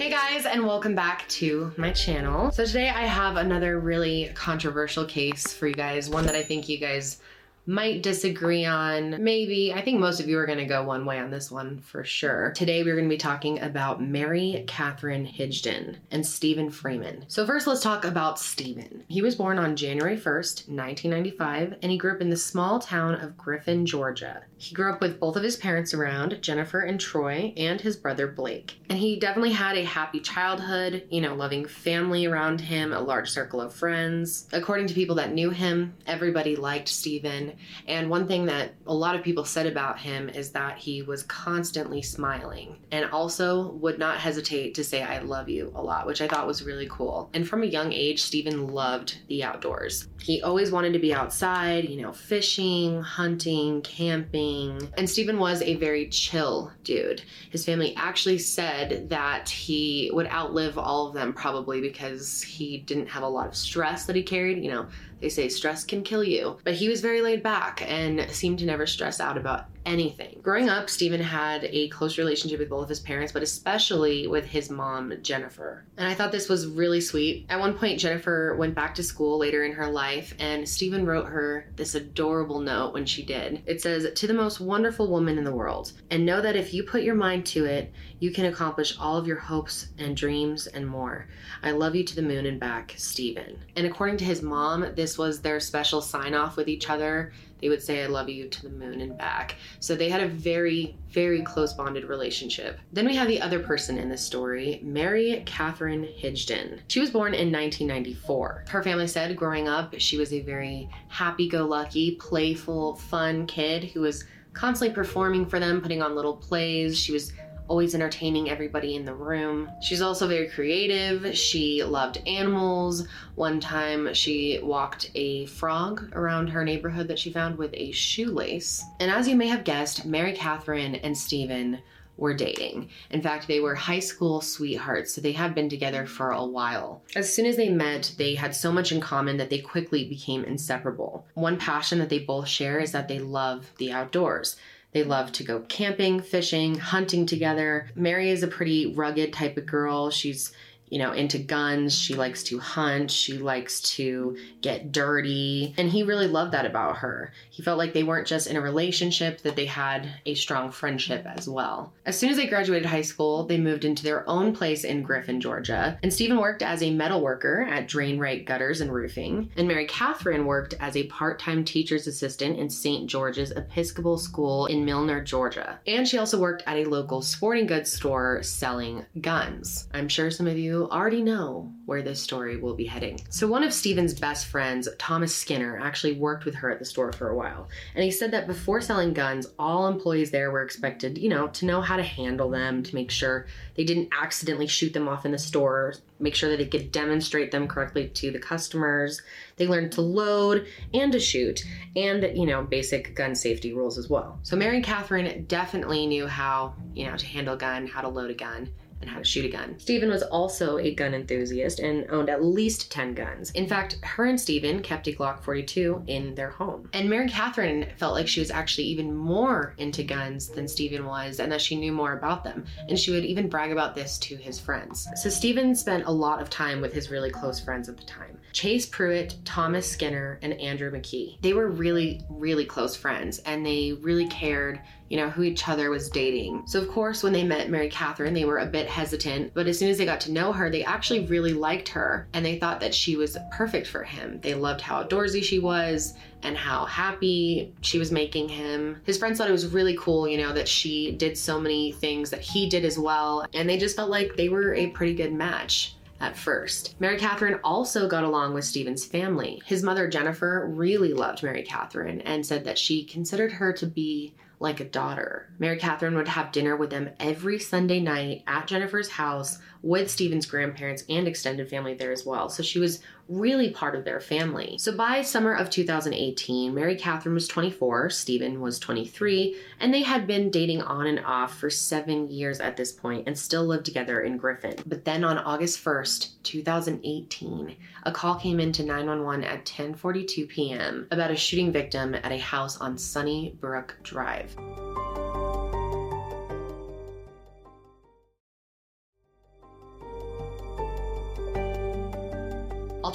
Hey guys, and welcome back to my channel. So today I have another really controversial case for you guys, one that I think you guys might disagree on. Maybe. I think most of you are going to go one way on this one for sure. Today we're going to be talking about Mary Katherine Higdon and Steven Freeman. So first let's talk about Steven. He was born on January 1st, 1995, and he grew up in the small town of Griffin, Georgia. He grew up with both of his parents around, Jennifer and Troy, and his brother Blake. And he definitely had a happy childhood, you know, loving family around him, a large circle of friends. According to people that knew him, everybody liked Steven and one thing that a lot of people said about him is that he was constantly smiling and also would not hesitate to say, I love you a lot, which I thought was really cool. And from a young age, Steven loved the outdoors. He always wanted to be outside, you know, fishing, hunting, camping. And Steven was a very chill dude. His family actually said that he would outlive all of them probably because he didn't have a lot of stress that he carried. You know, they say stress can kill you. But he was very laid back and seemed to never stress out about anything. Growing up, Steven had a close relationship with both of his parents, but especially with his mom, Jennifer. And I thought this was really sweet. At one point, Jennifer went back to school later in her life, and Steven wrote her this adorable note when she did. It says, To the most wonderful woman in the world, and know that if you put your mind to it, you can accomplish all of your hopes and dreams and more. I love you to the moon and back, Steven. And according to his mom, this was their special sign off with each other they would say, I love you to the moon and back. So they had a very, very close bonded relationship. Then we have the other person in this story, Mary Katherine Higdon. She was born in 1994. Her family said growing up, she was a very happy go lucky, playful, fun kid who was constantly performing for them, putting on little plays. She was always entertaining everybody in the room. She's also very creative. She loved animals. One time she walked a frog around her neighborhood that she found with a shoelace. And as you may have guessed, Mary Katherine and Steven were dating. In fact, they were high school sweethearts, so they had been together for a while. As soon as they met, they had so much in common that they quickly became inseparable. One passion that they both share is that they love the outdoors. They love to go camping, fishing, hunting together. Mary is a pretty rugged type of girl. She's you know, into guns. She likes to hunt. She likes to get dirty. And he really loved that about her. He felt like they weren't just in a relationship, that they had a strong friendship as well. As soon as they graduated high school, they moved into their own place in Griffin, Georgia. And Steven worked as a metal worker at Drain-Rite Gutters and Roofing. And Mary Katherine worked as a part time teacher's assistant in St. George's Episcopal School in Milner, Georgia. And she also worked at a local sporting goods store selling guns. I'm sure some of you already know where this story will be heading. So, one of Steven's best friends, Thomas Skinner, actually worked with her at the store for a while. And he said that before selling guns, all employees there were expected, you know, to know how to handle them, to make sure they didn't accidentally shoot them off in the store, make sure that they could demonstrate them correctly to the customers. They learned to load and to shoot, and, you know, basic gun safety rules as well. So, Mary and Katherine definitely knew how, you know, to handle a gun, how to load a gun and how to shoot a gun. Steven was also a gun enthusiast and owned at least 10 guns. In fact, her and Steven kept a Glock 42 in their home. And Mary Katherine felt like she was actually even more into guns than Steven was and that she knew more about them. And she would even brag about this to his friends. So Steven spent a lot of time with his really close friends at the time. Chase Pruitt, Thomas Skinner, and Andrew McKee. They were really, really close friends and they really cared you know, who each other was dating. So, of course, when they met Mary Katherine, they were a bit hesitant, but as soon as they got to know her, they actually really liked her and they thought that she was perfect for him. They loved how outdoorsy she was and how happy she was making him. His friends thought it was really cool, you know, that she did so many things that he did as well, and they just felt like they were a pretty good match at first. Mary Katherine also got along with Steven's family. His mother, Jennifer, really loved Mary Katherine and said that she considered her to be like a daughter. Mary Katherine would have dinner with them every Sunday night at Jennifer's house with Steven's grandparents and extended family there as well. So she was really part of their family. So by summer of 2018, Mary Katherine was 24, Steven was 23, and they had been dating on and off for seven years at this point and still lived together in Griffin. But then on August 1st, 2018, a call came into 911 at 10:42 p.m. about a shooting victim at a house on Sunnybrook Drive.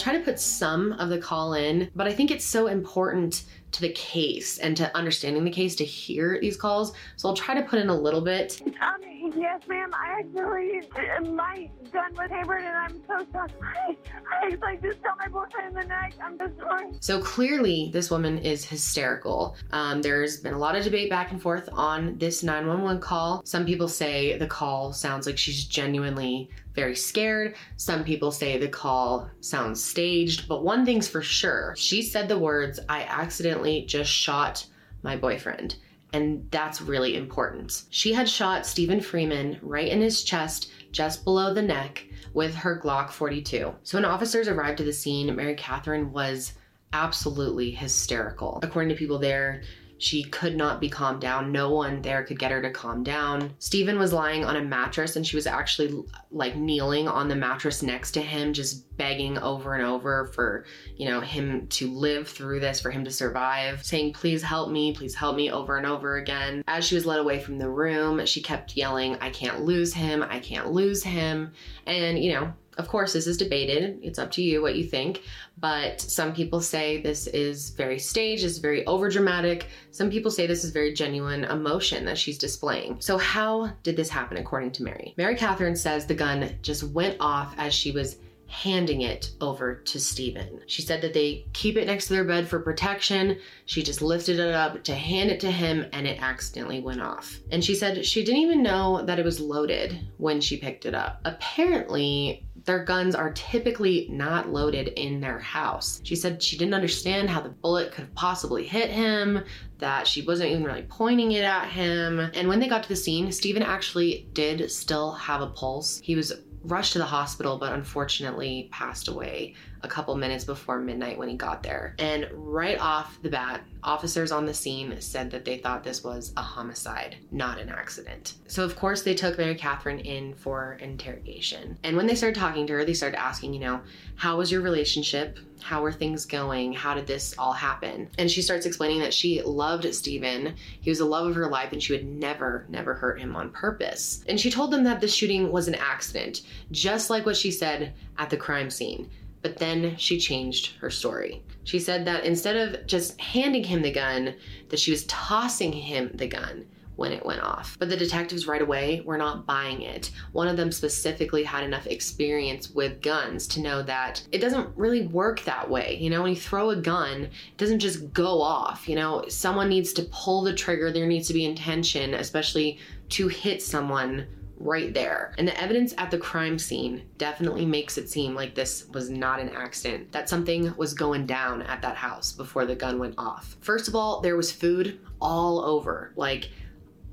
Try to put some of the call in, but I think it's so important to the case and to understanding the case to hear these calls. So I'll try to put in a little bit. Um, yes, ma'am. I actually, my gun was hammered and I'm so sorry. I, like just shot my boyfriend in the neck. I'm so sorry. So clearly, this woman is hysterical. Um, there's been a lot of debate back and forth on this 911 call. Some people say the call sounds like she's genuinely very scared. Some people say the call sounds staged, but one thing's for sure she said the words, I accidentally just shot my boyfriend. And that's really important. She had shot Steven Freeman right in his chest, just below the neck, with her Glock 42. So when officers arrived to the scene, Mary Katherine was absolutely hysterical. According to people there, she could not be calmed down. No one there could get her to calm down. Steven was lying on a mattress and she was actually like kneeling on the mattress next to him, just begging over and over for, you know, him to live through this, for him to survive, saying, please help me, please help me over and over again. As she was led away from the room, she kept yelling, I can't lose him, I can't lose him. And, you know, of course, this is debated. It's up to you what you think. But some people say this is very staged, it's very overdramatic. Some people say this is very genuine emotion that she's displaying. So, how did this happen according to Mary? Mary Katherine says the gun just went off as she was handing it over to Steven. She said that they keep it next to their bed for protection. She just lifted it up to hand it to him and it accidentally went off. And she said she didn't even know that it was loaded when she picked it up. Apparently, their guns are typically not loaded in their house. She said she didn't understand how the bullet could have possibly hit him, that she wasn't even really pointing it at him. And when they got to the scene, Steven actually did still have a pulse. He was rushed to the hospital, but unfortunately passed away a couple minutes before midnight when he got there. And right off the bat, officers on the scene said that they thought this was a homicide, not an accident. So, of course, they took Mary Katherine in for interrogation. And when they started talking to her, they started asking, you know, how was your relationship? How were things going? How did this all happen? And she starts explaining that she loved Steven. He was the love of her life and she would never, never hurt him on purpose. And she told them that the shooting was an accident, just like what she said at the crime scene. But then she changed her story. She said that instead of just handing him the gun, that she was tossing him the gun when it went off. But the detectives right away were not buying it. One of them specifically had enough experience with guns to know that it doesn't really work that way. You know, when you throw a gun, it doesn't just go off. You know, someone needs to pull the trigger, there needs to be intention, especially to hit someone right there. And the evidence at the crime scene definitely makes it seem like this was not an accident, that something was going down at that house before the gun went off. First of all, there was food all over. Like,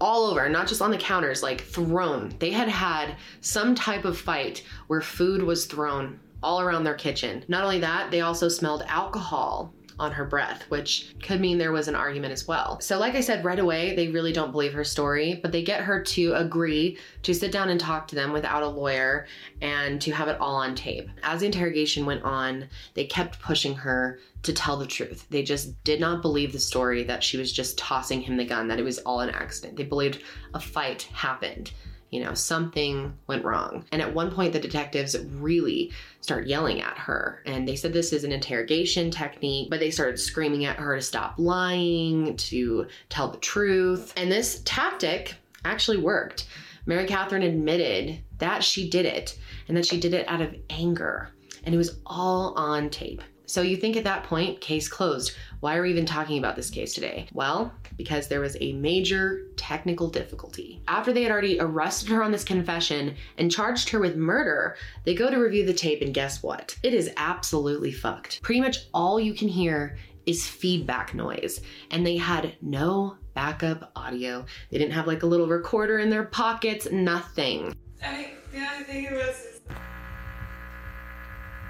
all over, not just on the counters, like thrown. They had had some type of fight where food was thrown all around their kitchen. Not only that, they also smelled alcohol on her breath, which could mean there was an argument as well. So, like I said right away, they really don't believe her story, but they get her to agree to sit down and talk to them without a lawyer and to have it all on tape. As the interrogation went on, they kept pushing her to tell the truth. They just did not believe the story that she was just tossing him the gun, that it was all an accident. They believed a fight happened you know, something went wrong. And at one point, the detectives really start yelling at her. And they said this is an interrogation technique, but they started screaming at her to stop lying, to tell the truth. And this tactic actually worked. Mary Katherine admitted that she did it and that she did it out of anger. And it was all on tape. So you think at that point, case closed. Why are we even talking about this case today? Well, because there was a major technical difficulty. After they had already arrested her on this confession and charged her with murder, they go to review the tape, and guess what? It is absolutely fucked. Pretty much all you can hear is feedback noise, and they had no backup audio. They didn't have like a little recorder in their pockets, nothing. I, it was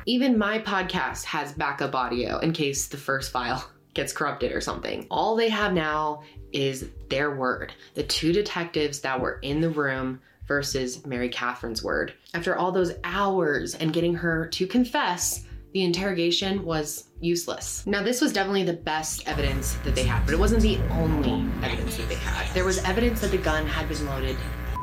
even my podcast has backup audio in case the first file gets corrupted or something. All they have now is their word. The two detectives that were in the room versus Mary Katherine's word. After all those hours and getting her to confess, the interrogation was useless. Now, this was definitely the best evidence that they had, but it wasn't the only evidence that they had. There was evidence that the gun had been loaded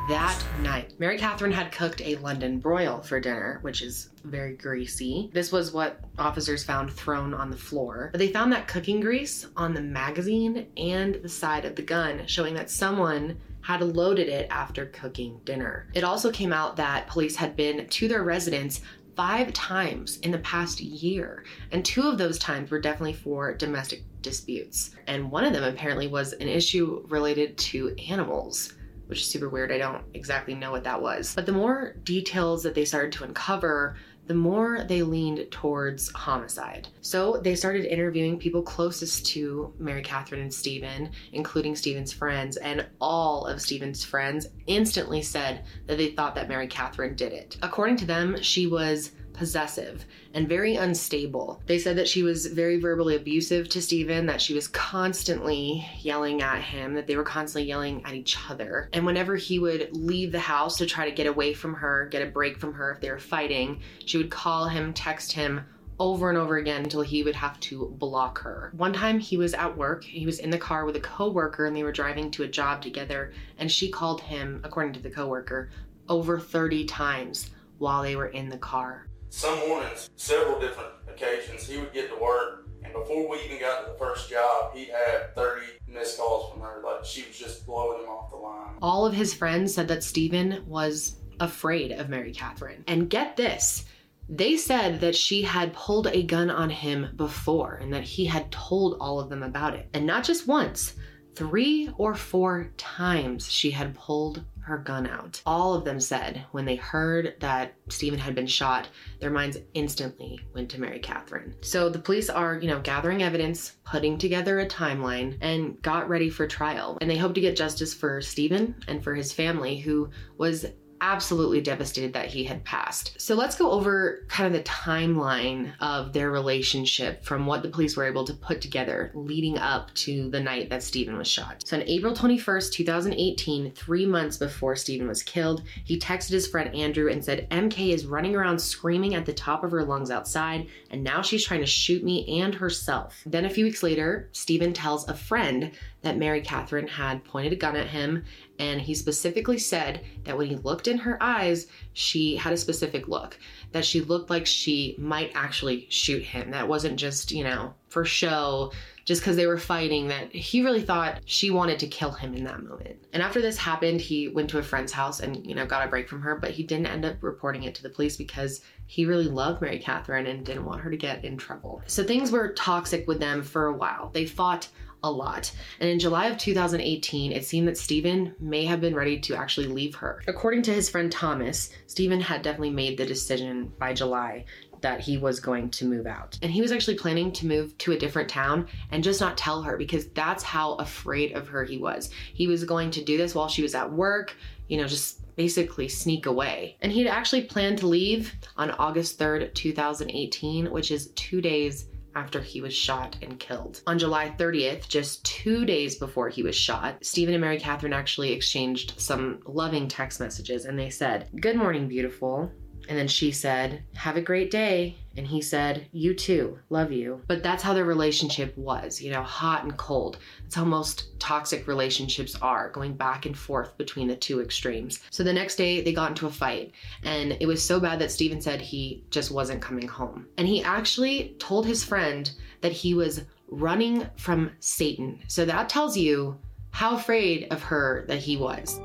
that night. Mary Katherine had cooked a London broil for dinner, which is very greasy. This was what officers found thrown on the floor. But they found that cooking grease on the magazine and the side of the gun, showing that someone had loaded it after cooking dinner. It also came out that police had been to their residence five times in the past year, and two of those times were definitely for domestic disputes. And one of them apparently was an issue related to animals which is super weird. I don't exactly know what that was. But the more details that they started to uncover, the more they leaned towards homicide. So they started interviewing people closest to Mary Katherine and Steven, including Steven's friends, and all of Steven's friends instantly said that they thought that Mary Katherine did it. According to them, she was possessive and very unstable. They said that she was very verbally abusive to Steven, that she was constantly yelling at him, that they were constantly yelling at each other. And whenever he would leave the house to try to get away from her, get a break from her if they were fighting, she would call him, text him, over and over again until he would have to block her. One time he was at work, he was in the car with a coworker and they were driving to a job together and she called him, according to the coworker, over 30 times while they were in the car some mornings, several different occasions, he would get to work, and before we even got to the first job, he'd have 30 missed calls from her. Like she was just blowing him off the line. All of his friends said that Steven was afraid of Mary Katherine. And get this. They said that she had pulled a gun on him before and that he had told all of them about it. And not just once, three or four times she had pulled her gun out. All of them said when they heard that Steven had been shot, their minds instantly went to Mary Katherine. So the police are, you know, gathering evidence, putting together a timeline, and got ready for trial. And they hope to get justice for Steven and for his family, who was absolutely devastated that he had passed. So let's go over kind of the timeline of their relationship from what the police were able to put together leading up to the night that Steven was shot. So on April 21st, 2018, three months before Steven was killed, he texted his friend Andrew and said, MK is running around screaming at the top of her lungs outside, and now she's trying to shoot me and herself. Then a few weeks later, Steven tells a friend that Mary Katherine had pointed a gun at him, and he specifically said that when he looked in her eyes, she had a specific look, that she looked like she might actually shoot him. That wasn't just, you know, for show, just because they were fighting, that he really thought she wanted to kill him in that moment. And after this happened, he went to a friend's house and, you know, got a break from her, but he didn't end up reporting it to the police because he really loved Mary Katherine and didn't want her to get in trouble. So things were toxic with them for a while. They fought a lot. And in July of 2018, it seemed that Steven may have been ready to actually leave her. According to his friend Thomas, Steven had definitely made the decision by July that he was going to move out. And he was actually planning to move to a different town and just not tell her because that's how afraid of her he was. He was going to do this while she was at work, you know, just basically sneak away. And he'd actually planned to leave on August 3rd, 2018, which is two days after he was shot and killed. On July 30th, just two days before he was shot, Steven and Mary Katherine actually exchanged some loving text messages and they said, Good morning, beautiful. And then she said, Have a great day. And he said, You too, love you. But that's how their relationship was, you know, hot and cold. That's how most toxic relationships are, going back and forth between the two extremes. So the next day, they got into a fight. And it was so bad that Steven said he just wasn't coming home. And he actually told his friend that he was running from Satan. So that tells you how afraid of her that he was.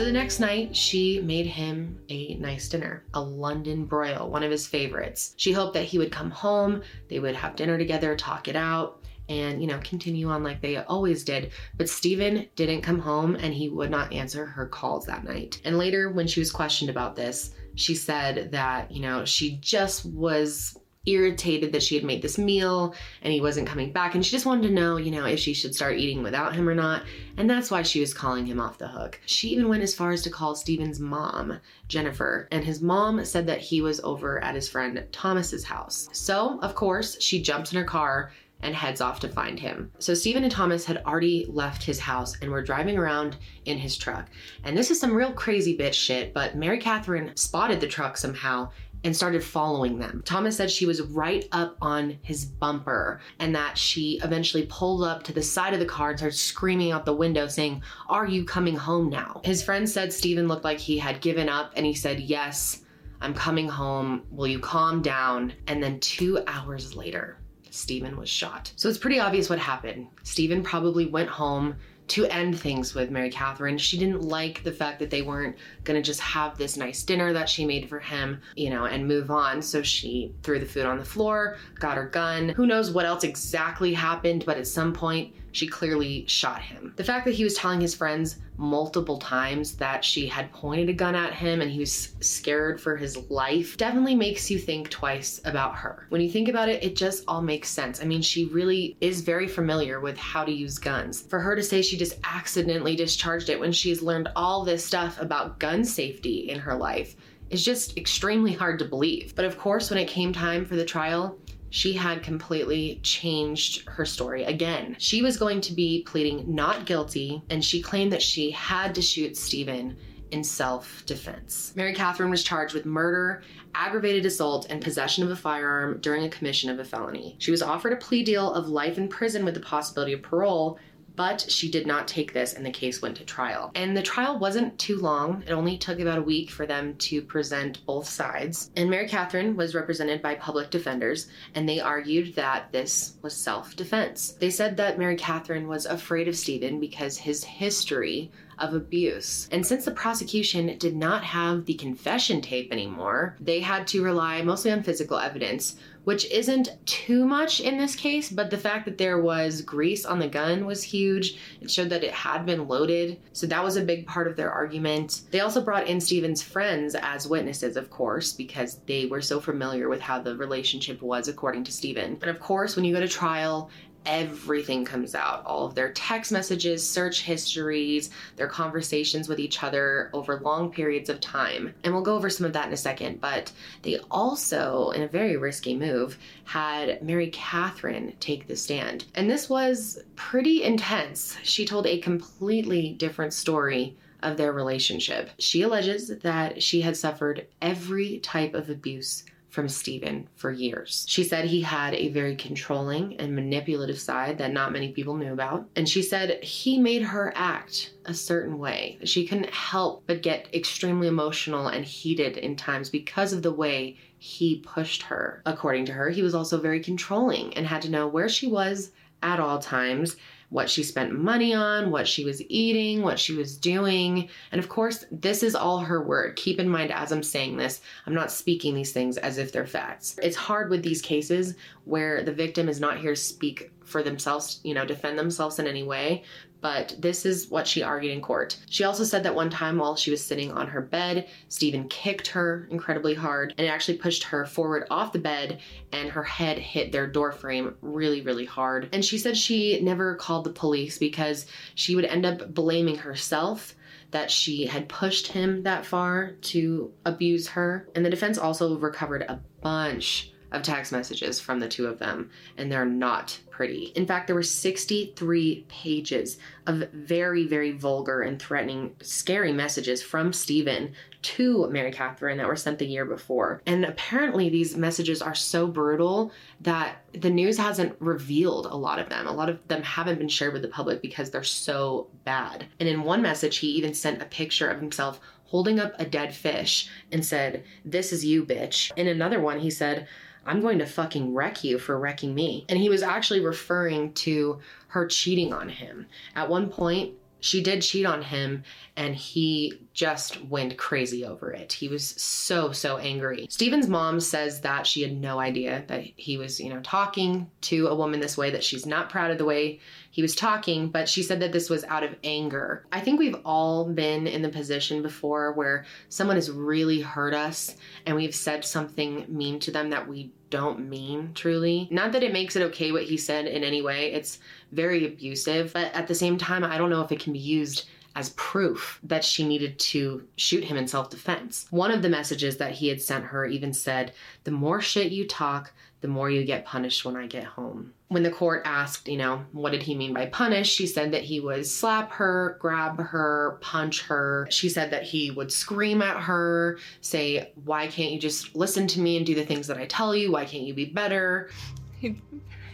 So the next night, she made him a nice dinner, a London broil, one of his favorites. She hoped that he would come home, they would have dinner together, talk it out, and, you know, continue on like they always did. But Steven didn't come home and he would not answer her calls that night. And later, when she was questioned about this, she said that, you know, she just was irritated that she had made this meal and he wasn't coming back and she just wanted to know, you know, if she should start eating without him or not. And that's why she was calling him off the hook. She even went as far as to call Steven's mom, Jennifer, and his mom said that he was over at his friend Thomas's house. So, of course, she jumps in her car and heads off to find him. So Steven and Thomas had already left his house and were driving around in his truck. And this is some real crazy bitch shit, but Mary Katherine spotted the truck somehow and started following them. Thomas said she was right up on his bumper and that she eventually pulled up to the side of the car and started screaming out the window saying, Are you coming home now? His friend said Steven looked like he had given up and he said, Yes, I'm coming home. Will you calm down? And then two hours later, Steven was shot. So it's pretty obvious what happened. Steven probably went home to end things with Mary Katherine. She didn't like the fact that they weren't gonna just have this nice dinner that she made for him, you know, and move on. So she threw the food on the floor, got her gun. Who knows what else exactly happened, but at some point, she clearly shot him. The fact that he was telling his friends multiple times that she had pointed a gun at him and he was scared for his life definitely makes you think twice about her. When you think about it, it just all makes sense. I mean, she really is very familiar with how to use guns. For her to say she just accidentally discharged it when she's learned all this stuff about gun safety in her life is just extremely hard to believe. But of course, when it came time for the trial, she had completely changed her story again. She was going to be pleading not guilty, and she claimed that she had to shoot Steven in self defense. Mary Katherine was charged with murder, aggravated assault, and possession of a firearm during a commission of a felony. She was offered a plea deal of life in prison with the possibility of parole, but she did not take this and the case went to trial. And the trial wasn't too long. It only took about a week for them to present both sides. And Mary Katherine was represented by public defenders and they argued that this was self-defense. They said that Mary Katherine was afraid of Steven because his history of abuse. And since the prosecution did not have the confession tape anymore, they had to rely mostly on physical evidence, which isn't too much in this case, but the fact that there was grease on the gun was huge. It showed that it had been loaded. So that was a big part of their argument. They also brought in Steven's friends as witnesses, of course, because they were so familiar with how the relationship was according to Steven. And of course, when you go to trial everything comes out all of their text messages, search histories, their conversations with each other over long periods of time. And we'll go over some of that in a second. But they also, in a very risky move, had Mary Katherine take the stand. And this was pretty intense. She told a completely different story of their relationship. She alleges that she had suffered every type of abuse from Steven for years. She said he had a very controlling and manipulative side that not many people knew about. And she said he made her act a certain way. She couldn't help but get extremely emotional and heated in times because of the way he pushed her. According to her, he was also very controlling and had to know where she was at all times what she spent money on, what she was eating, what she was doing. And of course, this is all her word. Keep in mind, as I'm saying this, I'm not speaking these things as if they're facts. It's hard with these cases where the victim is not here to speak for themselves, you know, defend themselves in any way, but this is what she argued in court. She also said that one time while she was sitting on her bed, Steven kicked her incredibly hard and it actually pushed her forward off the bed and her head hit their door frame really, really hard. And she said she never called the police because she would end up blaming herself that she had pushed him that far to abuse her. And the defense also recovered a bunch of text messages from the two of them, and they're not pretty. In fact, there were 63 pages of very, very vulgar and threatening, scary messages from Steven to Mary Katherine that were sent the year before. And apparently, these messages are so brutal that the news hasn't revealed a lot of them. A lot of them haven't been shared with the public because they're so bad. And in one message, he even sent a picture of himself holding up a dead fish and said, This is you, bitch. In another one, he said, I'm going to fucking wreck you for wrecking me. And he was actually referring to her cheating on him. At one point, she did cheat on him and he just went crazy over it. He was so, so angry. Steven's mom says that she had no idea that he was, you know, talking to a woman this way, that she's not proud of the way he was talking, but she said that this was out of anger. I think we've all been in the position before where someone has really hurt us and we've said something mean to them that we don't mean truly. Not that it makes it okay what he said in any way, it's very abusive, but at the same time, I don't know if it can be used as proof that she needed to shoot him in self defense. One of the messages that he had sent her even said, The more shit you talk, the more you get punished when I get home. When the court asked, you know, what did he mean by punish, she said that he would slap her, grab her, punch her. She said that he would scream at her, say, Why can't you just listen to me and do the things that I tell you? Why can't you be better? He'd,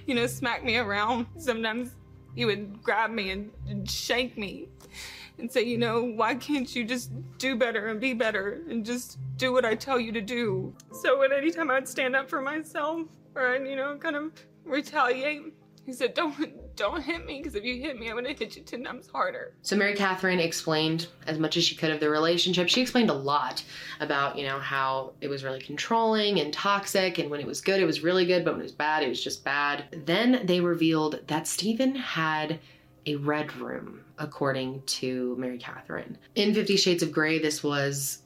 you know, smack me around. Sometimes he would grab me and, and shake me and say, you know, why can't you just do better and be better and just do what I tell you to do? So at any time I'd stand up for myself or I'd, you know, kind of retaliate, he said, don't don't hit me because if you hit me, I'm gonna hit you ten times harder. So Mary Katherine explained as much as she could of the relationship. She explained a lot about, you know, how it was really controlling and toxic, and when it was good, it was really good, but when it was bad, it was just bad. Then they revealed that Steven had a red room, according to Mary Katherine. In Fifty Shades of Grey, this was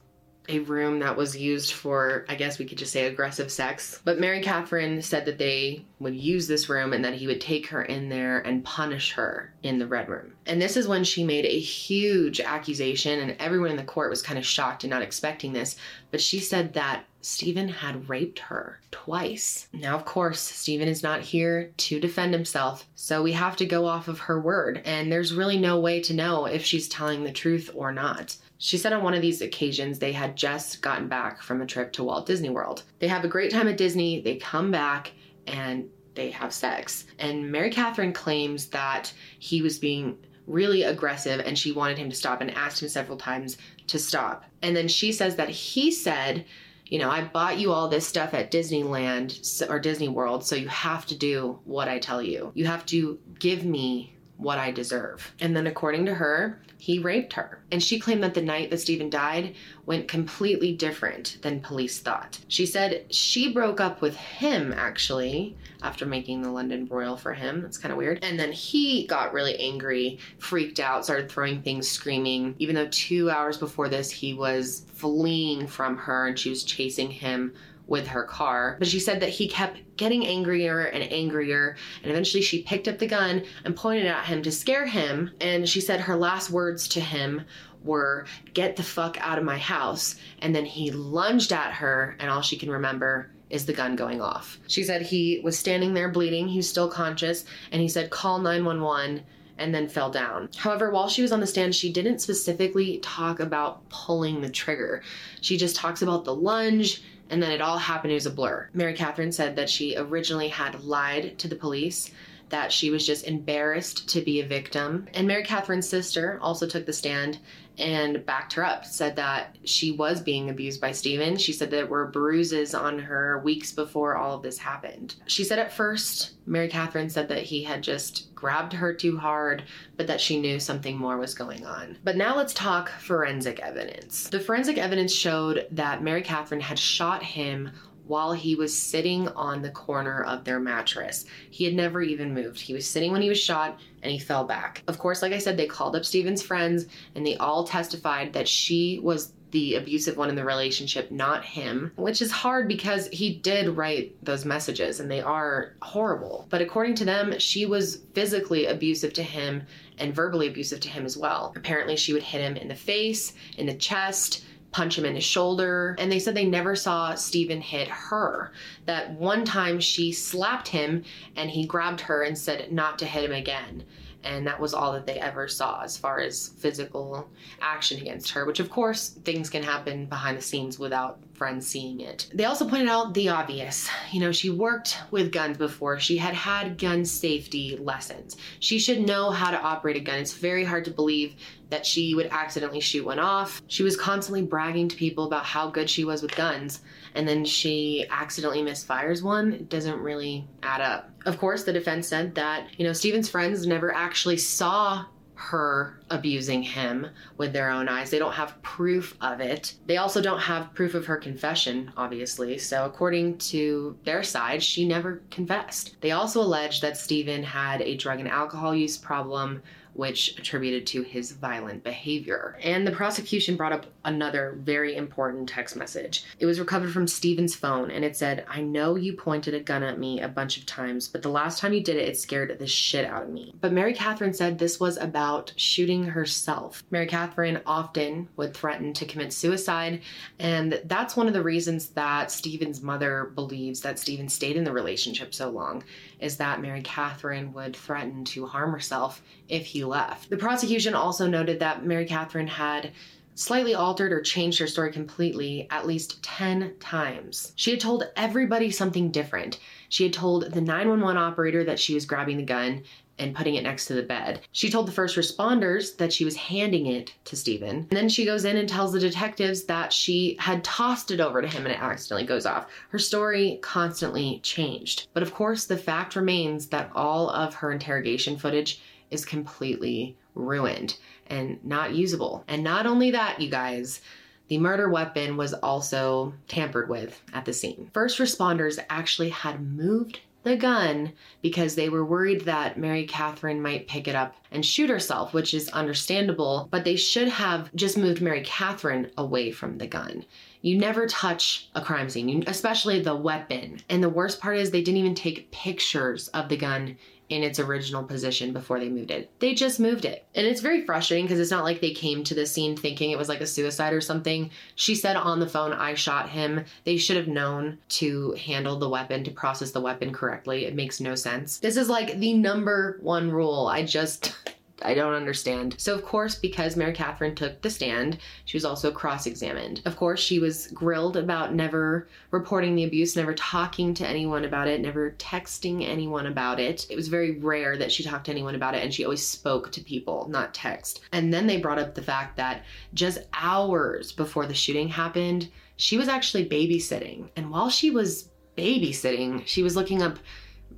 a room that was used for, I guess we could just say aggressive sex. But Mary Katherine said that they would use this room and that he would take her in there and punish her in the red room. And this is when she made a huge accusation, and everyone in the court was kind of shocked and not expecting this. But she said that Steven had raped her twice. Now, of course, Steven is not here to defend himself, so we have to go off of her word, and there's really no way to know if she's telling the truth or not. She said on one of these occasions they had just gotten back from a trip to Walt Disney World. They have a great time at Disney, they come back, and they have sex. And Mary Katherine claims that he was being really aggressive and she wanted him to stop and asked him several times to stop. And then she says that he said, you know, I bought you all this stuff at Disneyland or Disney World, so you have to do what I tell you. You have to give me what I deserve. And then, according to her, he raped her. And she claimed that the night that Steven died went completely different than police thought. She said she broke up with him, actually, after making the London broil for him. That's kind of weird. And then he got really angry, freaked out, started throwing things, screaming, even though two hours before this, he was fleeing from her and she was chasing him with her car. But she said that he kept getting angrier and angrier. And eventually she picked up the gun and pointed at him to scare him. And she said her last words to him were, Get the fuck out of my house. And then he lunged at her, and all she can remember is the gun going off. She said he was standing there bleeding, he was still conscious, and he said, Call 911 and then fell down. However, while she was on the stand, she didn't specifically talk about pulling the trigger. She just talks about the lunge and then it all happened as a blur. Mary Katherine said that she originally had lied to the police that she was just embarrassed to be a victim. And Mary Katherine's sister also took the stand and backed her up, said that she was being abused by Steven. She said there were bruises on her weeks before all of this happened. She said at first, Mary Katherine said that he had just grabbed her too hard, but that she knew something more was going on. But now let's talk forensic evidence. The forensic evidence showed that Mary Katherine had shot him while he was sitting on the corner of their mattress. He had never even moved. He was sitting when he was shot and he fell back. Of course, like I said, they called up Steven's friends and they all testified that she was the abusive one in the relationship, not him, which is hard because he did write those messages and they are horrible. But according to them, she was physically abusive to him and verbally abusive to him as well. Apparently, she would hit him in the face, in the chest, punch him in his shoulder. And they said they never saw Steven hit her. That one time she slapped him and he grabbed her and said not to hit him again. And that was all that they ever saw as far as physical action against her, which of course things can happen behind the scenes without friends seeing it. They also pointed out the obvious. You know, she worked with guns before, she had had gun safety lessons. She should know how to operate a gun. It's very hard to believe that she would accidentally shoot one off. She was constantly bragging to people about how good she was with guns, and then she accidentally misfires one. It doesn't really add up. Of course, the defense said that, you know, Steven's friends never actually saw her abusing him with their own eyes. They don't have proof of it. They also don't have proof of her confession, obviously. So, according to their side, she never confessed. They also allege that Steven had a drug and alcohol use problem which attributed to his violent behavior. And the prosecution brought up another very important text message. It was recovered from Steven's phone and it said, I know you pointed a gun at me a bunch of times, but the last time you did it, it scared the shit out of me. But Mary Katherine said this was about shooting herself. Mary Katherine often would threaten to commit suicide, and that's one of the reasons that Steven's mother believes that Steven stayed in the relationship so long, is that Mary Katherine would threaten to harm herself if he left. The prosecution also noted that Mary Katherine had slightly altered or changed her story completely at least 10 times. She had told everybody something different. She had told the 911 operator that she was grabbing the gun and putting it next to the bed. She told the first responders that she was handing it to Steven. And then she goes in and tells the detectives that she had tossed it over to him and it accidentally goes off. Her story constantly changed. But of course, the fact remains that all of her interrogation footage is completely ruined and not usable. And not only that, you guys, the murder weapon was also tampered with at the scene. First responders actually had moved the gun because they were worried that Mary Katherine might pick it up and shoot herself, which is understandable, but they should have just moved Mary Katherine away from the gun. You never touch a crime scene, especially the weapon. And the worst part is they didn't even take pictures of the gun in its original position before they moved it. They just moved it. And it's very frustrating because it's not like they came to the scene thinking it was like a suicide or something. She said on the phone, I shot him. They should have known to handle the weapon, to process the weapon correctly. It makes no sense. This is like the number one rule. I just. I don't understand. So, of course, because Mary Katherine took the stand, she was also cross examined. Of course, she was grilled about never reporting the abuse, never talking to anyone about it, never texting anyone about it. It was very rare that she talked to anyone about it, and she always spoke to people, not text. And then they brought up the fact that just hours before the shooting happened, she was actually babysitting. And while she was babysitting, she was looking up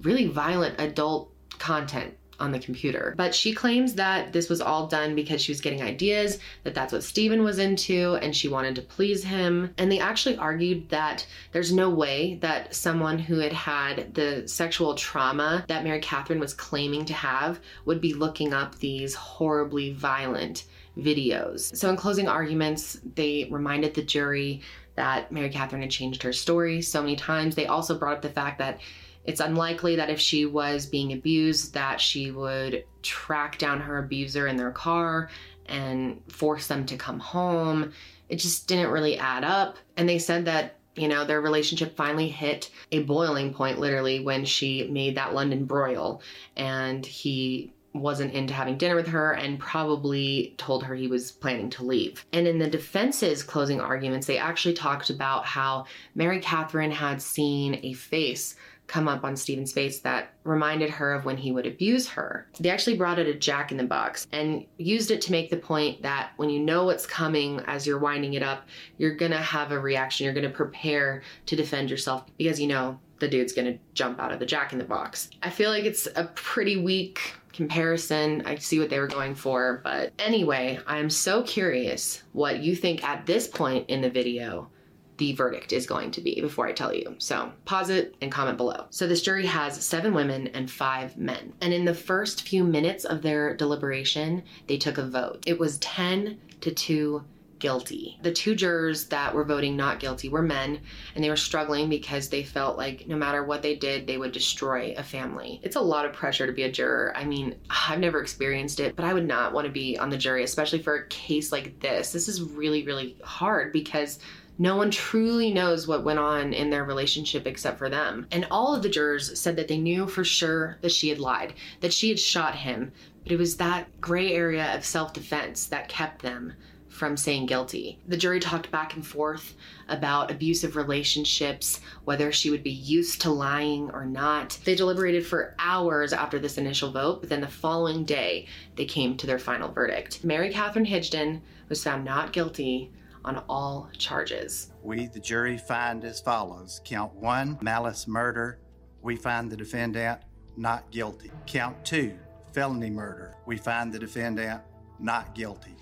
really violent adult content on the computer. But she claims that this was all done because she was getting ideas, that that's what Steven was into, and she wanted to please him. And they actually argued that there's no way that someone who had had the sexual trauma that Mary Katherine was claiming to have would be looking up these horribly violent videos. So, in closing arguments, they reminded the jury that Mary Katherine had changed her story so many times. They also brought up the fact that it's unlikely that if she was being abused that she would track down her abuser in their car and force them to come home. It just didn't really add up. And they said that you know, their relationship finally hit a boiling point literally when she made that London broil and he wasn't into having dinner with her and probably told her he was planning to leave. And in the defense's closing arguments, they actually talked about how Mary Katherine had seen a face come up on Steven's face that reminded her of when he would abuse her. They actually brought it a jack in the box and used it to make the point that when you know what's coming as you're winding it up, you're gonna have a reaction. You're gonna prepare to defend yourself because you know the dude's gonna jump out of the jack in the box. I feel like it's a pretty weak comparison. I see what they were going for, but anyway, I'm so curious what you think at this point in the video the verdict is going to be before I tell you. So pause it and comment below. So this jury has seven women and five men. And in the first few minutes of their deliberation, they took a vote. It was 10 to 2 guilty. The two jurors that were voting not guilty were men, and they were struggling because they felt like no matter what they did, they would destroy a family. It's a lot of pressure to be a juror. I mean, I've never experienced it, but I would not want to be on the jury, especially for a case like this. This is really, really hard because no one truly knows what went on in their relationship except for them. And all of the jurors said that they knew for sure that she had lied, that she had shot him, but it was that gray area of self defense that kept them from saying guilty. The jury talked back and forth about abusive relationships, whether she would be used to lying or not. They deliberated for hours after this initial vote, but then the following day they came to their final verdict. Mary Katherine Higdon was found not guilty on all charges. We, the jury, find as follows Count one, malice murder. We find the defendant not guilty. Count two, felony murder. We find the defendant not guilty.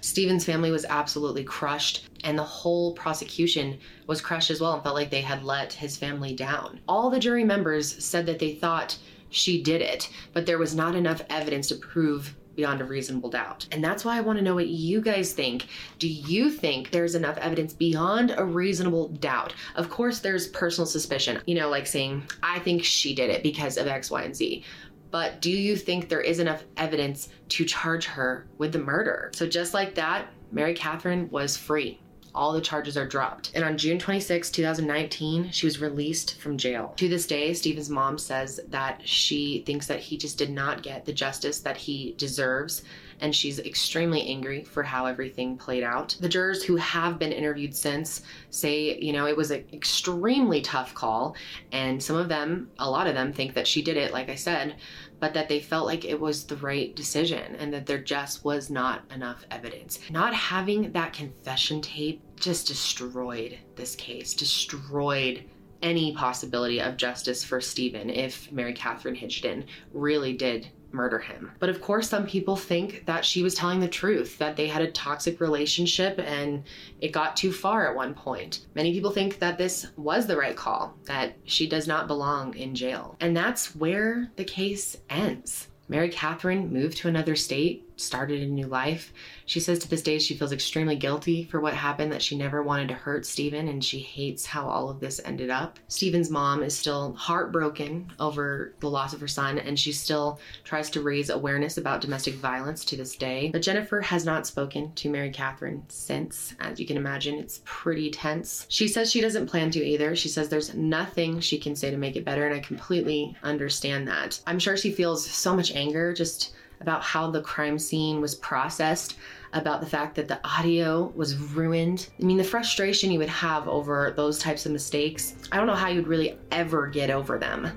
Steven's family was absolutely crushed, and the whole prosecution was crushed as well and felt like they had let his family down. All the jury members said that they thought she did it, but there was not enough evidence to prove beyond a reasonable doubt. And that's why I want to know what you guys think. Do you think there's enough evidence beyond a reasonable doubt? Of course, there's personal suspicion, you know, like saying, I think she did it because of X, Y, and Z. But do you think there is enough evidence to charge her with the murder? So, just like that, Mary Katherine was free all the charges are dropped. And on June 26, 2019, she was released from jail. To this day, Steven's mom says that she thinks that he just did not get the justice that he deserves and she's extremely angry for how everything played out. The jurors who have been interviewed since say, you know, it was an extremely tough call, and some of them, a lot of them, think that she did it, like I said, but that they felt like it was the right decision and that there just was not enough evidence. Not having that confession tape just destroyed this case, destroyed any possibility of justice for Steven if Mary Katherine Higdon really did murder him. But of course, some people think that she was telling the truth, that they had a toxic relationship and it got too far at one point. Many people think that this was the right call, that she does not belong in jail. And that's where the case ends. Mary Katherine moved to another state, started a new life. She says to this day she feels extremely guilty for what happened, that she never wanted to hurt Steven, and she hates how all of this ended up. Steven's mom is still heartbroken over the loss of her son, and she still tries to raise awareness about domestic violence to this day. But Jennifer has not spoken to Mary Katherine since. As you can imagine, it's pretty tense. She says she doesn't plan to either. She says there's nothing she can say to make it better, and I completely understand that. I'm sure she feels so much anger just about how the crime scene was processed, about the fact that the audio was ruined. I mean, the frustration you would have over those types of mistakes, I don't know how you'd really ever get over them.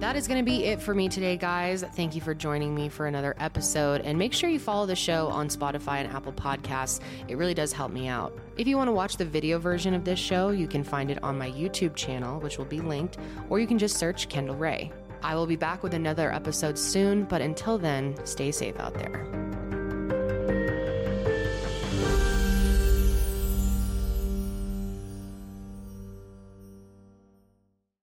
That is going to be it for me today, guys. Thank you for joining me for another episode. And make sure you follow the show on Spotify and Apple Podcasts. It really does help me out. If you want to watch the video version of this show, you can find it on my YouTube channel, which will be linked, or you can just search Kendall Rae. I will be back with another episode soon, but until then, stay safe out there.